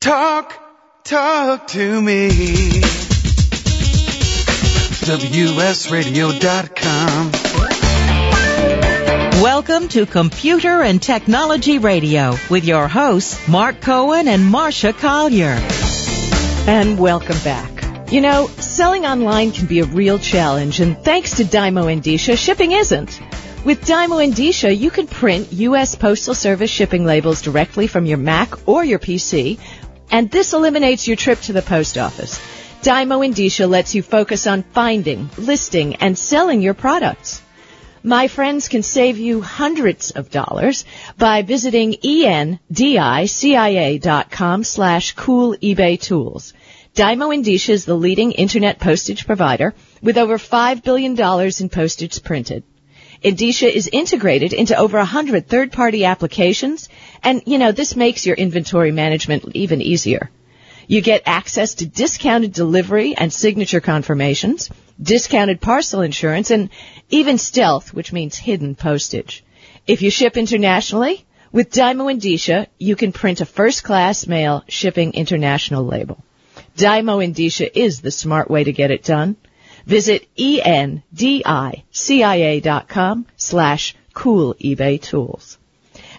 Talk, talk to me. WSRadio.com. Welcome to Computer and Technology Radio with your hosts, Mark Cohen and Marsha Collier. And welcome back. You know, selling online can be a real challenge, and thanks to Dymo Endicia, shipping isn't. With Dymo Endicia, you can print U.S. Postal Service shipping labels directly from your Mac or your PC, and this eliminates your trip to the post office. Dymo Endicia lets you focus on finding, listing, and selling your products. My friends can save you hundreds of dollars by visiting endicia.com slash cool eBay tools. Dymo Endicia is the leading internet postage provider with over $5 billion in postage printed. Endicia is integrated into over 100 third-party applications, and, you know, this makes your inventory management even easier. You get access to discounted delivery and signature confirmations, discounted parcel insurance, and even stealth, which means hidden postage. If you ship internationally, with Dymo Endicia, you can print a first-class mail shipping international label. Dymo Endicia is the smart way to get it done. Visit endicia.com slash cool eBay tools.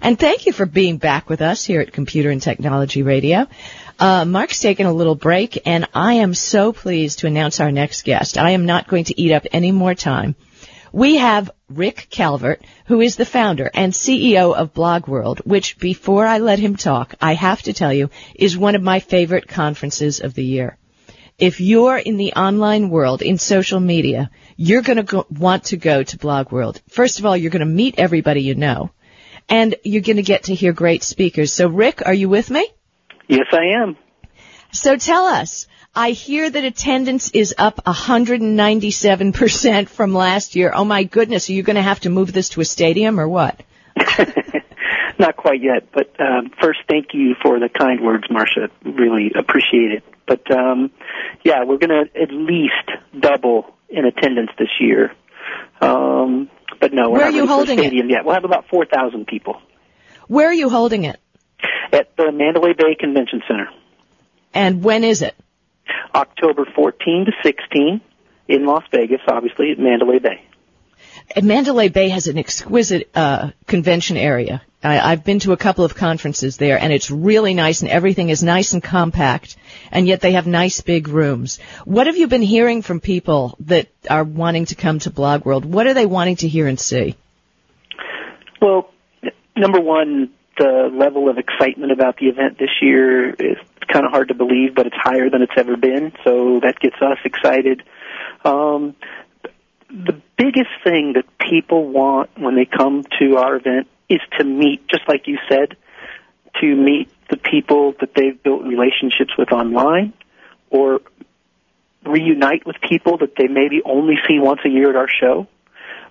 And thank you for being back with us here at Computer and Technology Radio. Uh, Mark's taken a little break, and I am so pleased to announce our next guest. I am not going to eat up any more time. We have Rick Calvert, who is the founder and CEO of BlogWorld, which before I let him talk, I have to tell you, is one of my favorite conferences of the year. If you're in the online world, in social media, you're going to want to go to BlogWorld. First of all, you're going to meet everybody you know, and you're going to get to hear great speakers. So, Rick, are you with me? Yes, I am. So tell us, I hear that attendance is up 197% from last year. Oh my goodness, are you going to have to move this to a stadium or what? Not quite yet, but um, first, thank you for the kind words, Marsha. Really appreciate it. But um, yeah, we're going to at least double in attendance this year. Um, but no, we're Where not are you ready for a holding it? stadium yet. We'll have about 4,000 people Where are you holding it? at the Mandalay Bay Convention Center. And when is it? October 14 to 16 in Las Vegas, obviously at Mandalay Bay. And Mandalay Bay has an exquisite uh, convention area. I, I've been to a couple of conferences there, and it's really nice, and everything is nice and compact, and yet they have nice big rooms. What have you been hearing from people that are wanting to come to Blog World? What are they wanting to hear and see? Well, number one, the level of excitement about the event this year is kind of hard to believe, but it's higher than it's ever been, so that gets us excited. Um, the biggest thing that people want when they come to our event is to meet, just like you said, to meet the people that they've built relationships with online or reunite with people that they maybe only see once a year at our show.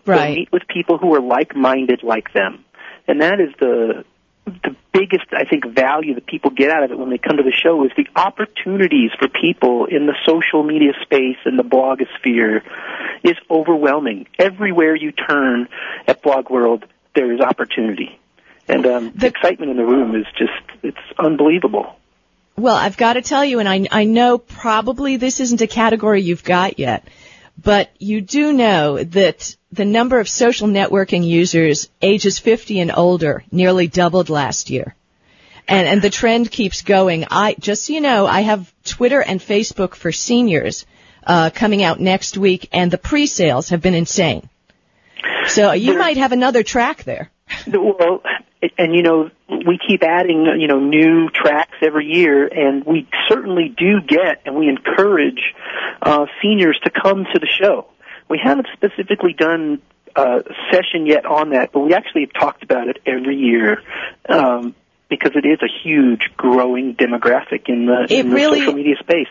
Right. meet with people who are like-minded like them. And that is the the biggest I think value that people get out of it when they come to the show is the opportunities for people in the social media space and the blogosphere is overwhelming. Everywhere you turn at Blog World, there is opportunity. And um, the excitement in the room is just it's unbelievable. Well, I've got to tell you, and I, I know probably this isn't a category you've got yet, but you do know that the number of social networking users ages 50 and older nearly doubled last year. And, and the trend keeps going. I, just so you know, I have Twitter and Facebook for seniors, uh, coming out next week and the pre-sales have been insane. So you might have another track there. Well, and you know, we keep adding, you know, new tracks every year, and we certainly do get and we encourage uh, seniors to come to the show. We haven't specifically done a session yet on that, but we actually have talked about it every year um, because it is a huge growing demographic in the, It in the really- social media space.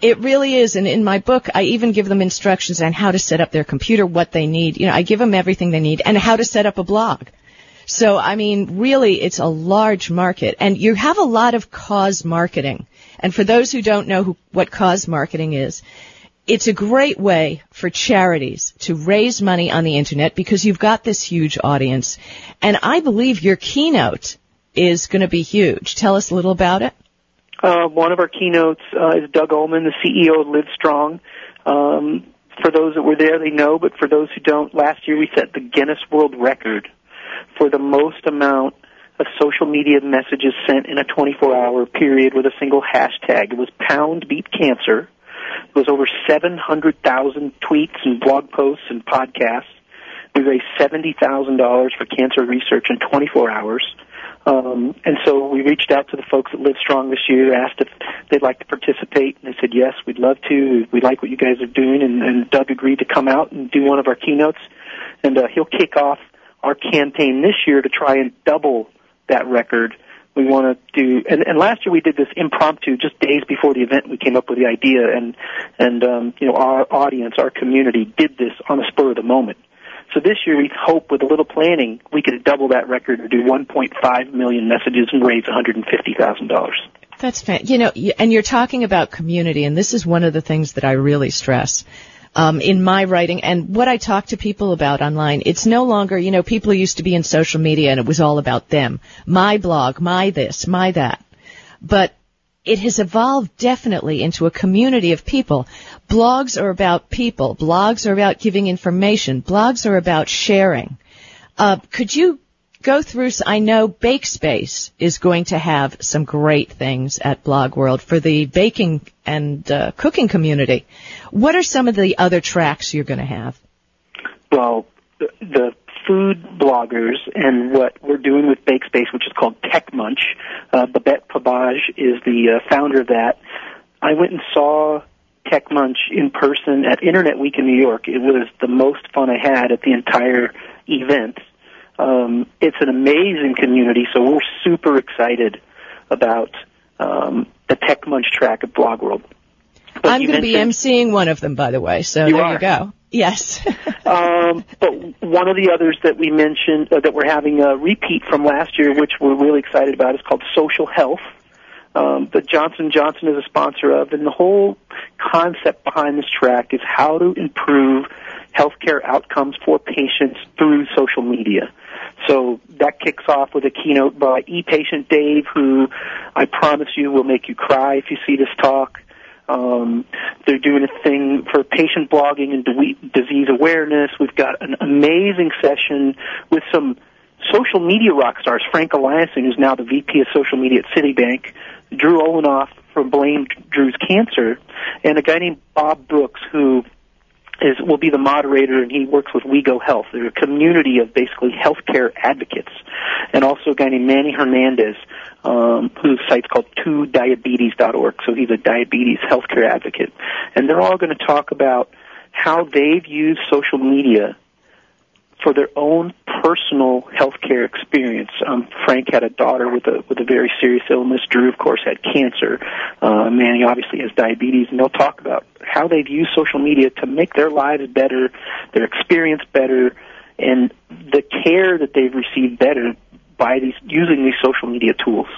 It really is, and in my book, I even give them instructions on how to set up their computer, what they need. You know, I give them everything they need, and how to set up a blog. So, I mean, really, it's a large market, and you have a lot of cause marketing. And for those who don't know who, what cause marketing is, it's a great way for charities to raise money on the internet because you've got this huge audience. And I believe your keynote is going to be huge. Tell us a little about it. Uh, one of our keynotes uh, is Doug Ulman, the CEO of Livestrong. Um, for those that were there, they know, but for those who don't, last year we set the Guinness World Record for the most amount of social media messages sent in a 24-hour period with a single hashtag. It was pound beat cancer. It was over 700,000 tweets and blog posts and podcasts. We raised $70,000 for cancer research in 24 hours. Um, and so we reached out to the folks at Livestrong this year, asked if they'd like to participate, and they said yes, we'd love to. We like what you guys are doing, and, and Doug agreed to come out and do one of our keynotes, and uh, he'll kick off our campaign this year to try and double that record. We want to do, and, and last year we did this impromptu, just days before the event. We came up with the idea, and and um, you know our audience, our community, did this on the spur of the moment. So this year we hope with a little planning we could double that record and do 1.5 million messages and raise $150,000. That's fan- you know, and you're talking about community, and this is one of the things that I really stress. Um, in my writing and what I talk to people about online, it's no longer, you know, people used to be in social media and it was all about them. My blog, my this, my that. But it has evolved definitely into a community of people. Blogs are about people. Blogs are about giving information. Blogs are about sharing. Uh, could you go through? I know BakeSpace is going to have some great things at Blog World for the baking and uh, cooking community. What are some of the other tracks you're going to have? Food bloggers and what we're doing with BakeSpace, which is called Tech Munch. Uh, Babette Pepaj is the uh, founder of that. I went and saw Tech Munch in person at Internet Week in New York. It was the most fun I had at the entire event. Um, it's an amazing community, so we're super excited about um, the Tech Munch track at Blog World. I'm going to be emceeing one of them, by the way. So you there are. you go. Yes. um, but one of the others that we mentioned uh, that we're having a repeat from last year, which we're really excited about, is called Social Health. Um, that Johnson Johnson is a sponsor of, and the whole concept behind this track is how to improve healthcare outcomes for patients through social media. So that kicks off with a keynote by ePatient Dave, who I promise you will make you cry if you see this talk. Um, they're doing a thing for patient blogging and disease awareness. We've got an amazing session with some social media rock stars. Frank Eliason, who's now the VP of social media at Citibank, Drew Olanoff from Blame Drew's Cancer, and a guy named Bob Brooks, who is will be the moderator, and he works with WeGo Health. They're a community of basically healthcare advocates, and also a guy named Manny Hernandez, um, whose site's called TuDiabetes.org. So he's a diabetes healthcare advocate, and they're all going to talk about how they've used social media for their own personal healthcare experience. Um, Frank had a daughter with a with a very serious illness. Drew, of course, had cancer. Uh, Manny obviously has diabetes, and they'll talk about how they've used social media to make their lives better, their experience better, and the care that they've received better by these using these social media tools.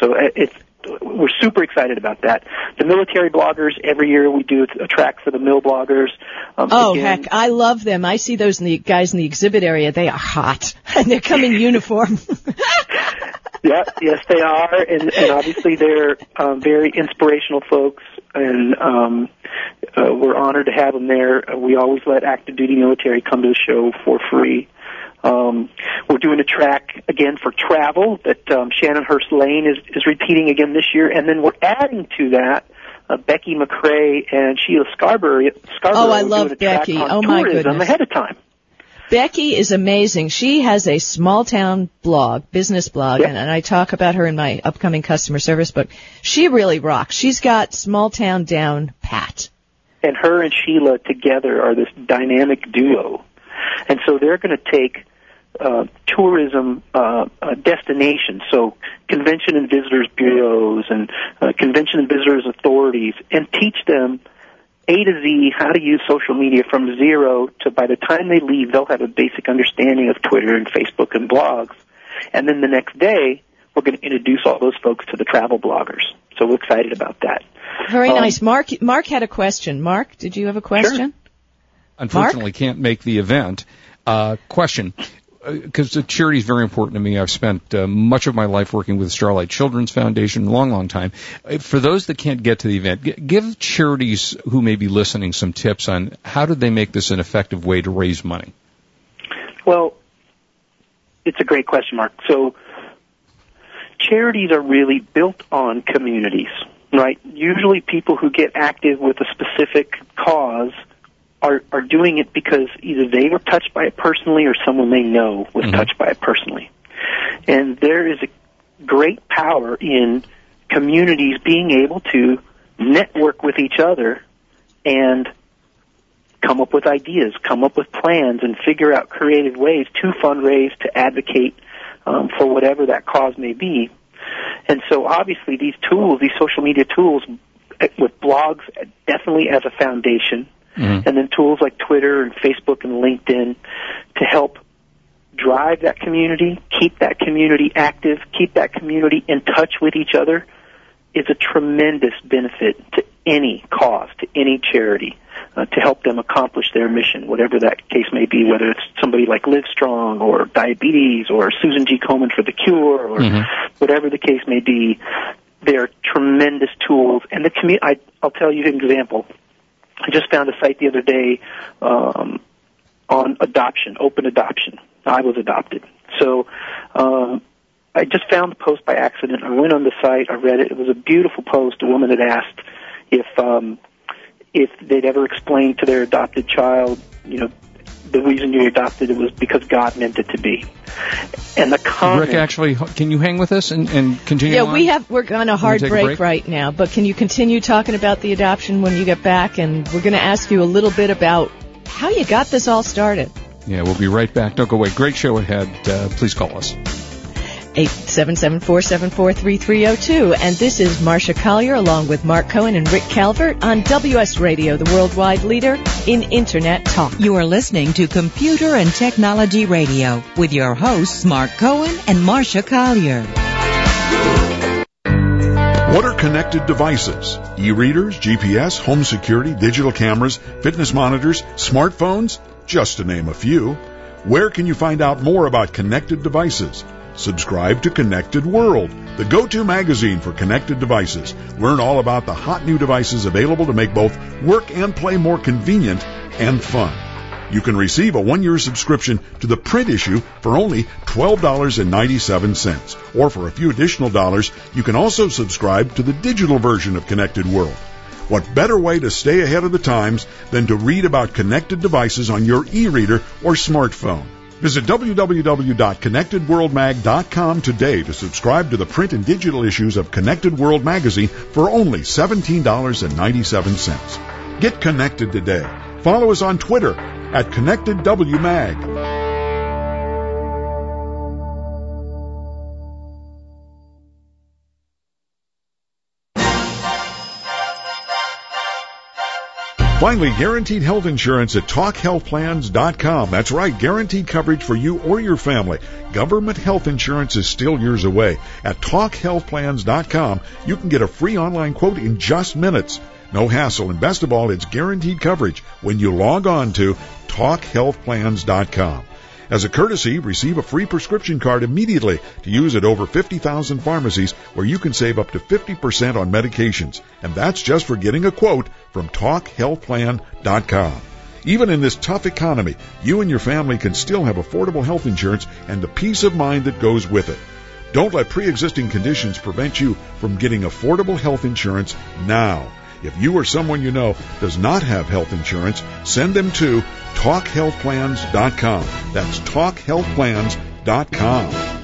So uh, it's we're super excited about that. The military bloggers every year we do a track for the milbloggers. Um, oh again, heck, I love them. I see those in the guys in the exhibit area. They are hot, and they're come in uniform. yeah, yes, they are, and, and obviously they're um, very inspirational folks, and um, uh, we're honored to have them there. We always let active duty military come to the show for free. Um, we're doing a track again for travel that um, Shannon Hurst Lane is, is repeating again this year, and then we're adding to that uh, Becky McCray and Sheila Scarborough. Scarborough Oh, I love Becky. Oh, my goodness. ahead of time. Becky is amazing. She has a small town blog, business blog, Yep. and, and I talk about her in my upcoming customer service book. She really rocks. She's got small town down pat. and her and Sheila together are this dynamic duo. And so they're going to take uh, tourism uh, uh, destinations, so convention and visitors bureaus and uh, convention and visitors authorities, and teach them A to Z how to use social media from zero to by the time they leave, they'll have a basic understanding of Twitter and Facebook and blogs. And then the next day, we're going to introduce all those folks to the travel bloggers. So we're excited about that. Very Um, nice. Mark, Mark had a question. Mark, did you have a question? Unfortunately, can't make the event. Uh, question. Because uh, charity is very important to me. I've spent uh, much of my life working with Starlight Children's Foundation, a long, long time. Uh, for those that can't get to the event, g- give charities who may be listening some tips on how do they make this an effective way to raise money. Well, it's a great question, Mark. So, charities are really built on communities, right? Usually, people who get active with a specific cause are are doing it because either they were touched by it personally or someone they know was mm-hmm. touched by it personally. And there is a great power in communities being able to network with each other and come up with ideas, come up with plans, and figure out creative ways to fundraise, to advocate um, for whatever that cause may be. And so, obviously, these tools, these social media tools, eh, with blogs, definitely as a foundation, mm-hmm. and then tools like Twitter and Facebook and LinkedIn to help drive that community, keep that community active, keep that community in touch with each other is a tremendous benefit to any cause, to any charity, uh, to help them accomplish their mission, whatever that case may be, whether it's somebody like Livestrong or diabetes or Susan G. Komen for the cure or mm-hmm. whatever the case may be. They're tremendous tools, and the community. I'll tell you an example. I just found a site the other day um, on adoption, open adoption. I was adopted, so um, I just found the post by accident. I went on the site, I read it. It was a beautiful post. A woman had asked if um, if they'd ever explained to their adopted child, you know, the reason you adopted it was because God meant it to be. And the comment. Rick, actually, can you hang with us and, and continue? Yeah, on? we have. We're on a hard break, break, right now, but can you continue talking about the adoption when you get back? And we're going to ask you a little bit about how you got this all started. Yeah, we'll be right back. Don't go away. Great show ahead. Uh, please call us. 877-474-3302. And this is Marsha Collier along with Mark Cohen and Rick Calvert on WS Radio, the worldwide leader in Internet talk. You are listening to Computer and Technology Radio with your hosts Mark Cohen and Marsha Collier. What are connected devices? E-readers, GPS, home security, digital cameras, fitness monitors, smartphones? Just to name a few. Where can you find out more about connected devices? Subscribe to Connected World, the go-to magazine for connected devices. Learn all about the hot new devices available to make both work and play more convenient and fun. You can receive a one-year subscription to the print issue for only $12.97. Or for a few additional dollars, you can also subscribe to the digital version of Connected World. What better way to stay ahead of the times than to read about connected devices on your e-reader or smartphone? Visit www.connectedworldmag.com today to subscribe to the print and digital issues of Connected World magazine for only $17.97. Get connected today. Follow us on Twitter at ConnectedWMag. Finally, guaranteed health insurance at talkhealthplans.com. That's right, guaranteed coverage for you or your family. Government health insurance is still years away. At talkhealthplans.com, you can get a free online quote in just minutes. No hassle, and best of all, it's guaranteed coverage when you log on to talkhealthplans.com. As a courtesy, receive a free prescription card immediately to use at over 50,000 pharmacies where you can save up to 50% on medications. And that's just for getting a quote from TalkHealthPlan.com. Even in this tough economy, you and your family can still have affordable health insurance and the peace of mind that goes with it. Don't let pre-existing conditions prevent you from getting affordable health insurance now. If you or someone you know does not have health insurance, send them to talkhealthplans.com. That's talkhealthplans.com.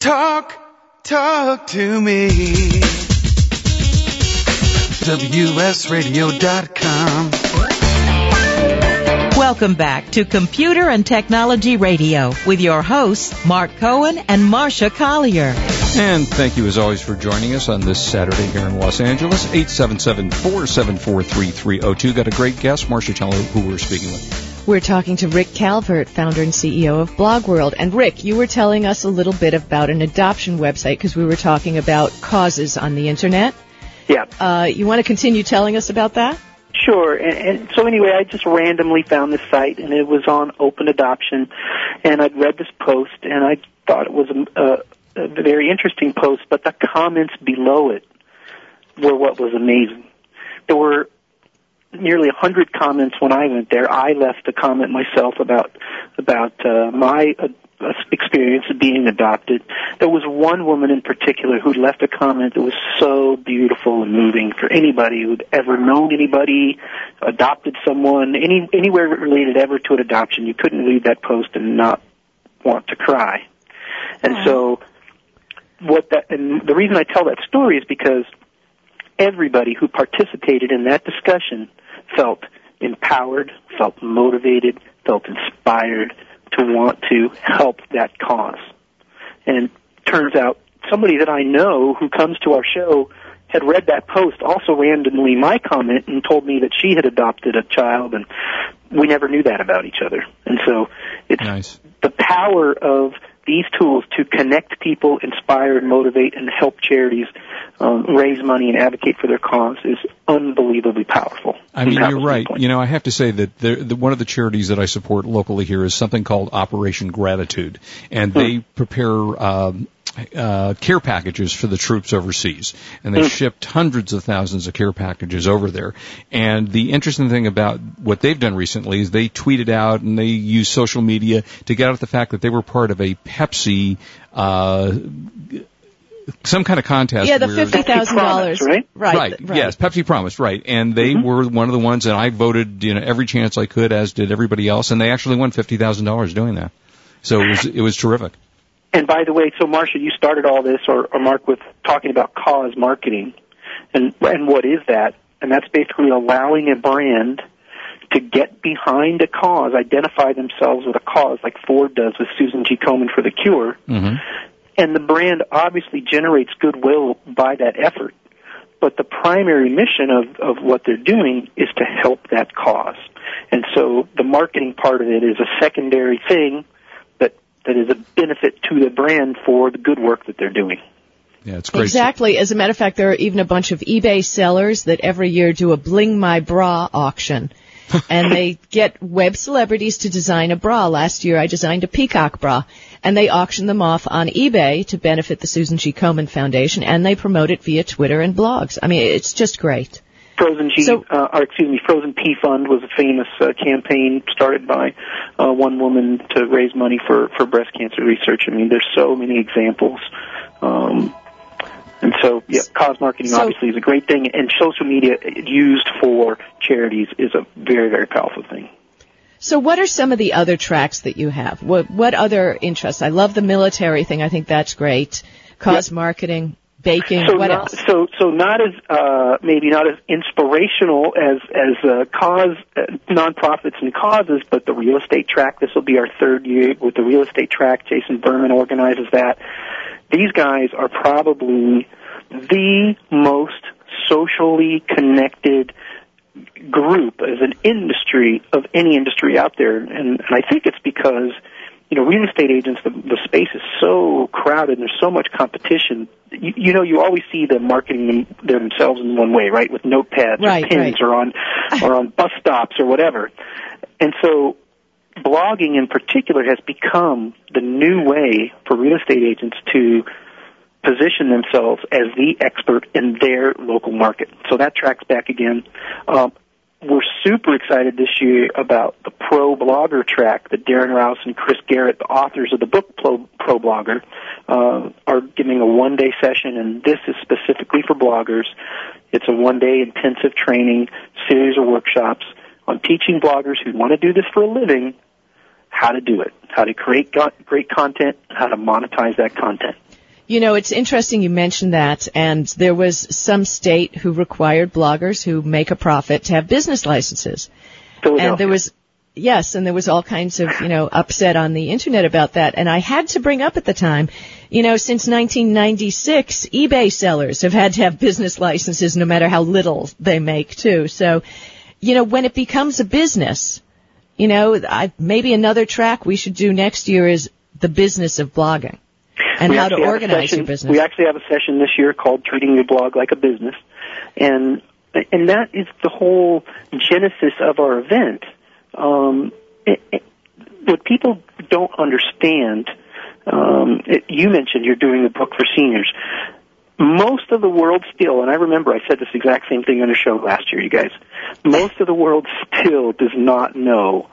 Talk, talk to me. WSRadio.com. Welcome back to Computer and Technology Radio with your hosts, Mark Cohen and Marsha Collier. And thank you as always for joining us on this Saturday here in Los Angeles. 877-474-3302. Got a great guest. Marsha, tell who we're speaking with. We're talking to Rick Calvert, founder and CEO of Blog World. And Rick, you were telling us a little bit about an adoption website because we were talking about causes on the internet. Yeah. Uh, you want to continue telling us about that? Sure. And, and so anyway, I just randomly found this site, and it was on open adoption, and I'd read this post, and I thought it was a, a, a very interesting post, but the comments below it were what was amazing. There were nearly a hundred comments when I went there. I left a comment myself about about uh, my uh, experience of being adopted. There was one woman in particular who left a comment that was so beautiful and moving for anybody who'd ever known anybody, adopted someone, any anywhere related ever to an adoption. You couldn't read that post and not want to cry. And so, what that and the reason I tell that story is because everybody who participated in that discussion felt empowered, felt motivated, felt inspired to want to help that cause. And turns out somebody that I know who comes to our show had read that post, also randomly my comment, and told me that she had adopted a child, and we never knew that about each other. And so it's Nice. the power of these tools to connect people, inspire, and motivate, and help charities um, raise money and advocate for their cause is unbelievably powerful. I mean, you're right. You know, I have to say that the, the, one of the charities that I support locally here is something called Operation Gratitude, and they prepare um, uh, care packages for the troops overseas, and they shipped hundreds of thousands of care packages over there. And the interesting thing about what they've done recently is they tweeted out and they used social media to get out the fact that they were part of a Pepsi. Uh, some kind of contest. Yeah, the where- fifty thousand dollars. Promise, right? Right. Right. Yes, Pepsi promised. Right, and they Mm-hmm. were one of the ones, and I voted, you know, every chance I could, as did everybody else, and they actually won fifty thousand dollars doing that. So it was it was terrific. And by the way, so Marsha, you started all this, or, or Mark, with talking about cause marketing, and and what is that? And that's basically allowing a brand to get behind a cause, identify themselves with a cause, like Ford does with Susan G. Komen for the Cure, hmm and the brand obviously generates goodwill by that effort. But the primary mission of, of what they're doing is to help that cause. And so the marketing part of it is a secondary thing that, that is a benefit to the brand for the good work that they're doing. Yeah, it's great. Exactly. As a matter of fact, there are even a bunch of eBay sellers that every year do a Bling My Bra auction. and they get web celebrities to design a bra. Last year I designed a peacock bra. And they auction them off on eBay to benefit the Susan G. Komen Foundation and they promote it via Twitter and blogs. I mean, it's just great. Frozen G, So- uh, or excuse me, Frozen Pea Fund was a famous uh, campaign started by uh, one woman to raise money for for breast cancer research. I mean, there's so many examples. Um, and so, yeah, cause marketing So- obviously is a great thing, and social media used for charities is a very, very powerful thing. So what are some of the other tracks that you have? What, what other interests? I love the military thing. I think that's great. Cause marketing, baking, So what not, else? so so not as uh, maybe not as inspirational as as uh, cause uh, nonprofits and causes, but the real estate track. This will be our third year with the real estate track. Jason Berman organizes that. These guys are probably the most socially connected group as an industry of any industry out there, and, and I think it's because you know real estate agents the, the space is so crowded and there's so much competition. You, you know, you always see them marketing them, themselves in one way, right, with notepads Right, or pins right. or on or on bus stops or whatever, and so blogging in particular has become the new way for real estate agents to position themselves as the expert in their local market. So that tracks back again. Um, we're super excited this year about the Pro Blogger track that Darren Rowse and Chris Garrett, the authors of the book Pro, Pro Blogger, uh, are giving a one-day session, and this is specifically for bloggers. It's a one-day intensive training series of workshops on teaching bloggers who want to do this for a living how to do it, how to create great content, how to monetize that content. You know, it's interesting you mentioned that, and there was some state who required bloggers who make a profit to have business licenses. And there was, yes, and there was all kinds of, you know, upset on the internet about that. And I had to bring up at the time, you know, since 1996, eBay sellers have had to have business licenses no matter how little they make too. So, you know, when it becomes a business, you know, I, maybe another track we should do next year is the business of blogging and we how to organize session, your business. We actually have a session this year called Treating Your Blog Like a Business, and and that is the whole genesis of our event. Um, it, it, what people don't understand, um, it, you mentioned you're doing a book for seniors. Most of the world still, and I remember I said this exact same thing on a show last year, you guys. Most of the world still does not know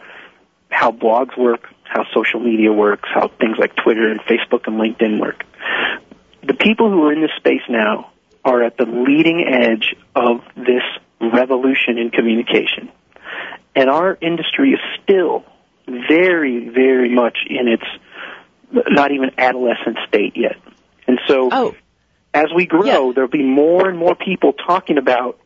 how blogs work, how social media works, how things like Twitter and Facebook and LinkedIn work. The people who are in this space now are at the leading edge of this revolution in communication. And our industry is still very, very much in its not even adolescent state yet. And so oh. as we grow, Yeah. there'll be more and more people talking about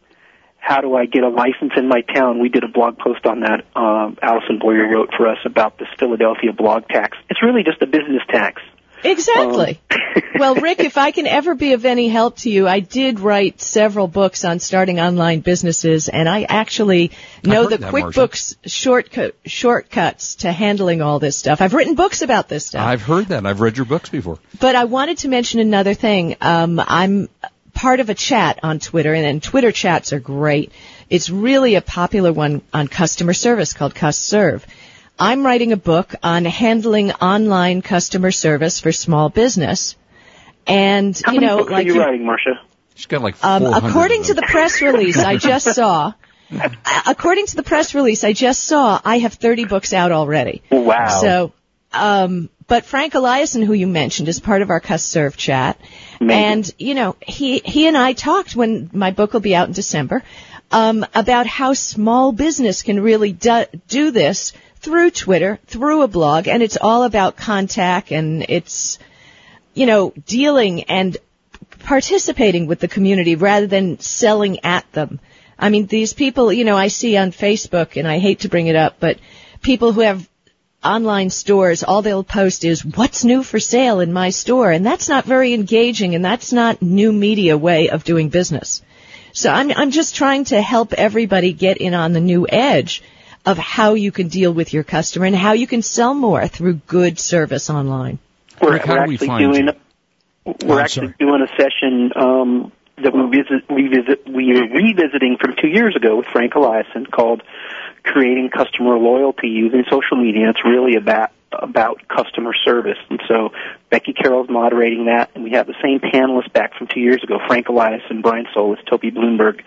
how do I get a license in my town? We did a blog post on that. Um, Allison Boyer wrote for us about this Philadelphia blog tax. It's really just a business tax. Exactly. Um, well, Rick, if I can ever be of any help to you, I did write several books on starting online businesses, and I actually know the QuickBooks shortcut, shortcuts to handling all this stuff. I've written books about this stuff. I've heard that. I've read your books before. But I wanted to mention another thing. Um, I'm part of a chat on Twitter, and, and Twitter chats are great. It's really a popular one on customer service called CustServ. I'm writing a book on handling online customer service for small business. And, How you many know, books like are you you- writing, Marsha? She's got like um, according of to the press release I just saw, according to the press release I just saw, I have 30 books out already. Wow. So, um, but Frank Eliason, who you mentioned, is part of our CustServ chat. Amazing. And, you know, he, he and I talked when my book will be out in December, um, about how small business can really do, do this through Twitter, through a blog, and it's all about contact and it's, you know, dealing and participating with the community rather than selling at them. I mean, these people, you know, I see on Facebook, and I hate to bring it up, but people who have online stores, all they'll post is what's new for sale in my store, and that's not very engaging, and that's not new media way of doing business. So I'm I'm just trying to help everybody get in on the new edge of how you can deal with your customer and how you can sell more through good service online. We're, Rick, we're do we actually doing you? we're I'm actually sorry. doing a session um, that we visit, revisit we are revisiting from two years ago with Frank Eliason called "Creating Customer Loyalty Using Social Media." It's really about about customer service, and so Becky Carroll's moderating that, and we have the same panelists back from two years ago: Frank Elias and Brian Solis, Toby Bloomberg,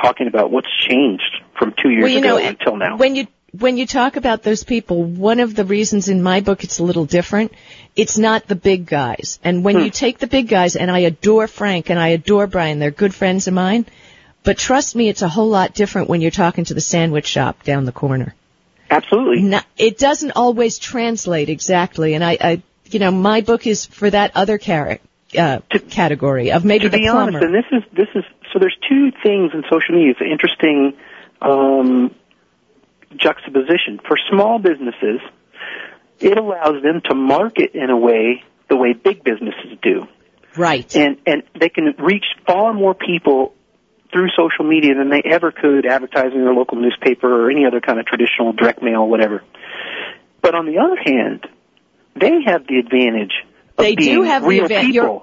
talking about what's changed from two years well, you ago know, until now. when you when you talk about those people, one of the reasons in my book it's a little different. It's not the big guys, and when hmm. you take the big guys, and I adore Frank and I adore Brian, they're good friends of mine. But trust me, it's a whole lot different when you're talking to the sandwich shop down the corner. Absolutely. It doesn't always translate exactly, and I, I you know, my book is for that other car- uh, category of maybe to the be plumber. honest, and this is this is so. There's two things in social media. It's an interesting um, juxtaposition for small businesses. It allows them to market in a way the way big businesses do, right. and and they can reach far more people through social media than they ever could advertising in their local newspaper or any other kind of traditional direct mail, whatever. But on the other hand, they have the advantage of They do being have the real advan- people. you're-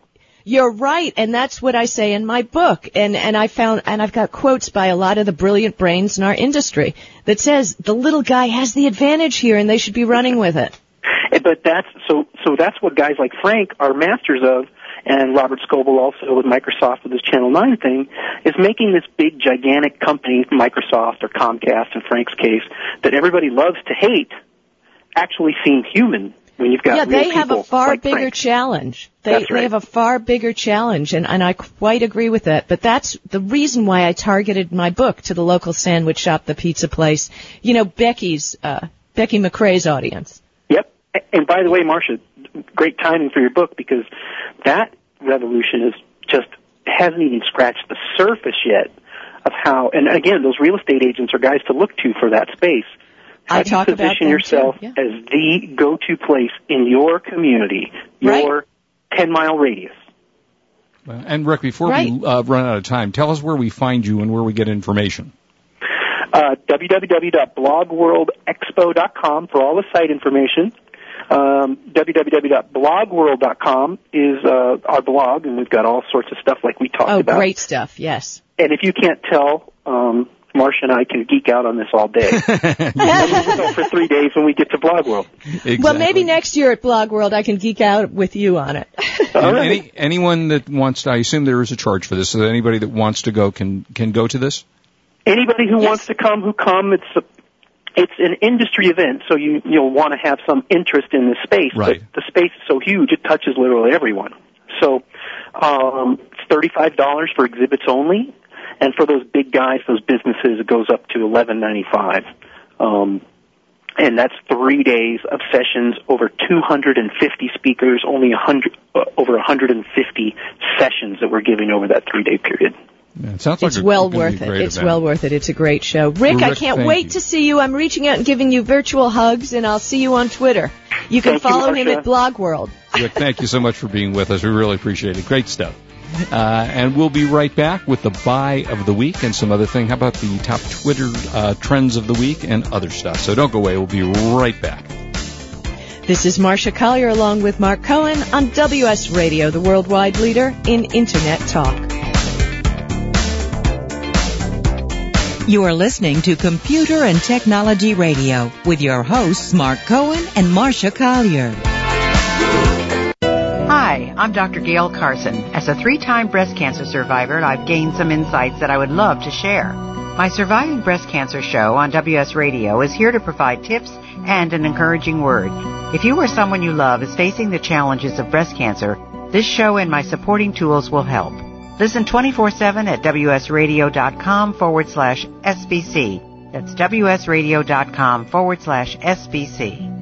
You're right, and that's what I say in my book. And and I found and I've got quotes by a lot of the brilliant brains in our industry that says the little guy has the advantage here, and they should be running with it. But that's so so that's what guys like Frank are masters of, and Robert Scoble also with Microsoft with his Channel Nine thing is making this big gigantic company, Microsoft or Comcast in Frank's case, that everybody loves to hate, actually seem human when you've got yeah, they have a far like bigger Frank. challenge. They right. they have a far bigger challenge, and and I quite agree with that. But that's the reason why I targeted my book to the local sandwich shop, the pizza place. You know, Becky's uh, Becky McCray's audience. Yep. And by the way, Marsha, great timing for your book because that revolution is just hasn't even scratched the surface yet of how. And again, those real estate agents are guys to look to for that space. How I do talk you about position them, yourself yeah. as the go-to place in your community, Right. your 10-mile radius? And Rick, before Right. we uh, run out of time, tell us where we find you and where we get information. uh, www.blogworldexpo.com for all the site information. Um, www.blogworld.com is uh, our blog, and we've got all sorts of stuff like we talked Oh, about. great stuff. Yes. And if you can't tell, um, Marsha and I can geek out on this all day. and we'll go for three days when we get to Blog World. Exactly. Well, maybe next year at Blog World I can geek out with you on it. All right. any, anyone that wants to, I assume there is a charge for this, so anybody that wants to go can can go to this. Anybody who Yes. wants to come, who come. It's a, it's an industry event, so you you'll want to have some interest in the space. Right. But the space is so huge, it touches literally everyone. So um, it's thirty five dollars for exhibits only, and for those big guys, those businesses, it goes up to eleven ninety five. Um, and that's three days of sessions, over 250 speakers, only 100, uh, over 150 sessions that we're giving over that three-day period. Yeah, it sounds like It's a- well worth it. It's event. well worth it. It's a great show. Rick, Well, I can't wait you. to see you. I'm reaching out and giving you virtual hugs, and I'll see you on Twitter. You can Thank you, follow him at Blog World. Rick, thank you so much for being with us. We really appreciate it. Great stuff. Uh, and we'll be right back with the buy of the week and some other thing. How about the top Twitter uh, trends of the week and other stuff? So don't go away. We'll be right back. This is Marsha Collier along with Mark Cohen on WS Radio, the worldwide leader in Internet talk. You are listening to Computer and Technology Radio with your hosts Mark Cohen and Marsha Collier. Hi, I'm Dr. Gail Carson. As a three-time breast cancer survivor, I've gained some insights that I would love to share. My Surviving Breast Cancer show on WS Radio is here to provide tips and an encouraging word. If you or someone you love is facing the challenges of breast cancer, this show and my supporting tools will help. Listen 24-7 at wsradio.com forward slash SBC. That's wsradio.com forward slash SBC.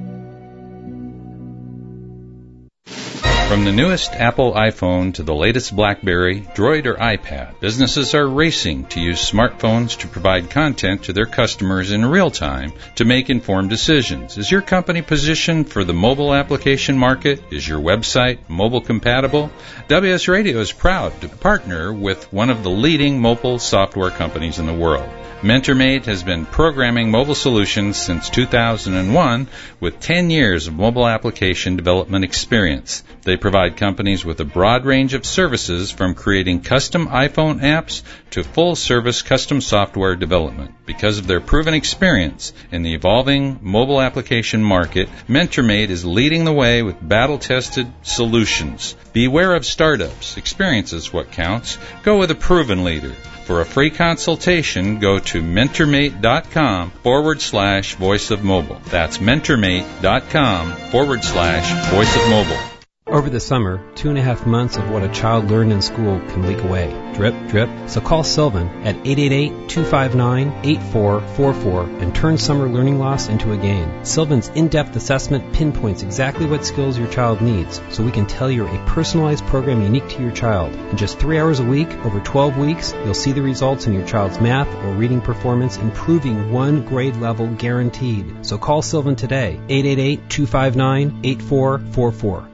From the newest Apple iPhone to the latest Blackberry, Droid, or iPad, businesses are racing to use smartphones to provide content to their customers in real time to make informed decisions. Is your company positioned for the mobile application market? Is your website mobile compatible? WS Radio is proud to partner with one of the leading mobile software companies in the world. MentorMate has been programming mobile solutions since 2001 with 10 years of mobile application development experience. They provide companies with a broad range of services from creating custom iPhone apps to full service custom software development. Because of their proven experience in the evolving mobile application market, MentorMate is leading the way with battle tested solutions. Beware of startups. Experience is what counts. Go with a proven leader. For a free consultation, go to mentormate.com forward slash voice of mobile. That's mentormate.com forward slash voice of mobile. Over the summer, two and a half months of what a child learned in school can leak away. Drip, drip. So call Sylvan at 888-259-8444 and turn summer learning loss into a gain. Sylvan's in-depth assessment pinpoints exactly what skills your child needs, so we can tailor a personalized program unique to your child. In just three hours a week, over 12 weeks, you'll see the results in your child's math or reading performance improving one grade level guaranteed. So call Sylvan today, 888-259-8444.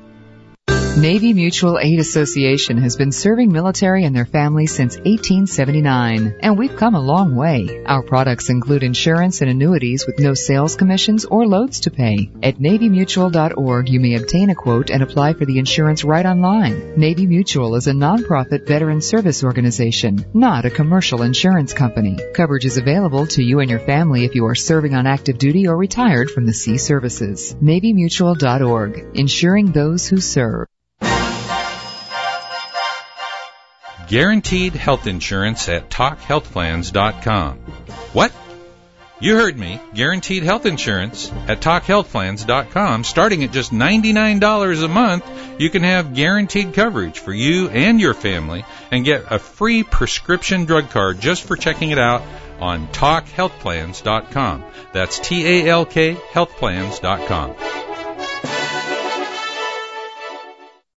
Navy Mutual Aid Association has been serving military and their families since 1879, and we've come a long way. Our products include insurance and annuities with no sales commissions or loads to pay. At NavyMutual.org, you may obtain a quote and apply for the insurance right online. Navy Mutual is a nonprofit veteran service organization, not a commercial insurance company. Coverage is available to you and your family if you are serving on active duty or retired from the sea services. NavyMutual.org, insuring those who serve. Guaranteed health insurance at TalkHealthPlans.com. What? You heard me. Guaranteed health insurance at TalkHealthPlans.com. Starting at just $99 a month, you can have guaranteed coverage for you and your family and get a free prescription drug card just for checking it out on TalkHealthPlans.com. That's T A L K HealthPlans.com.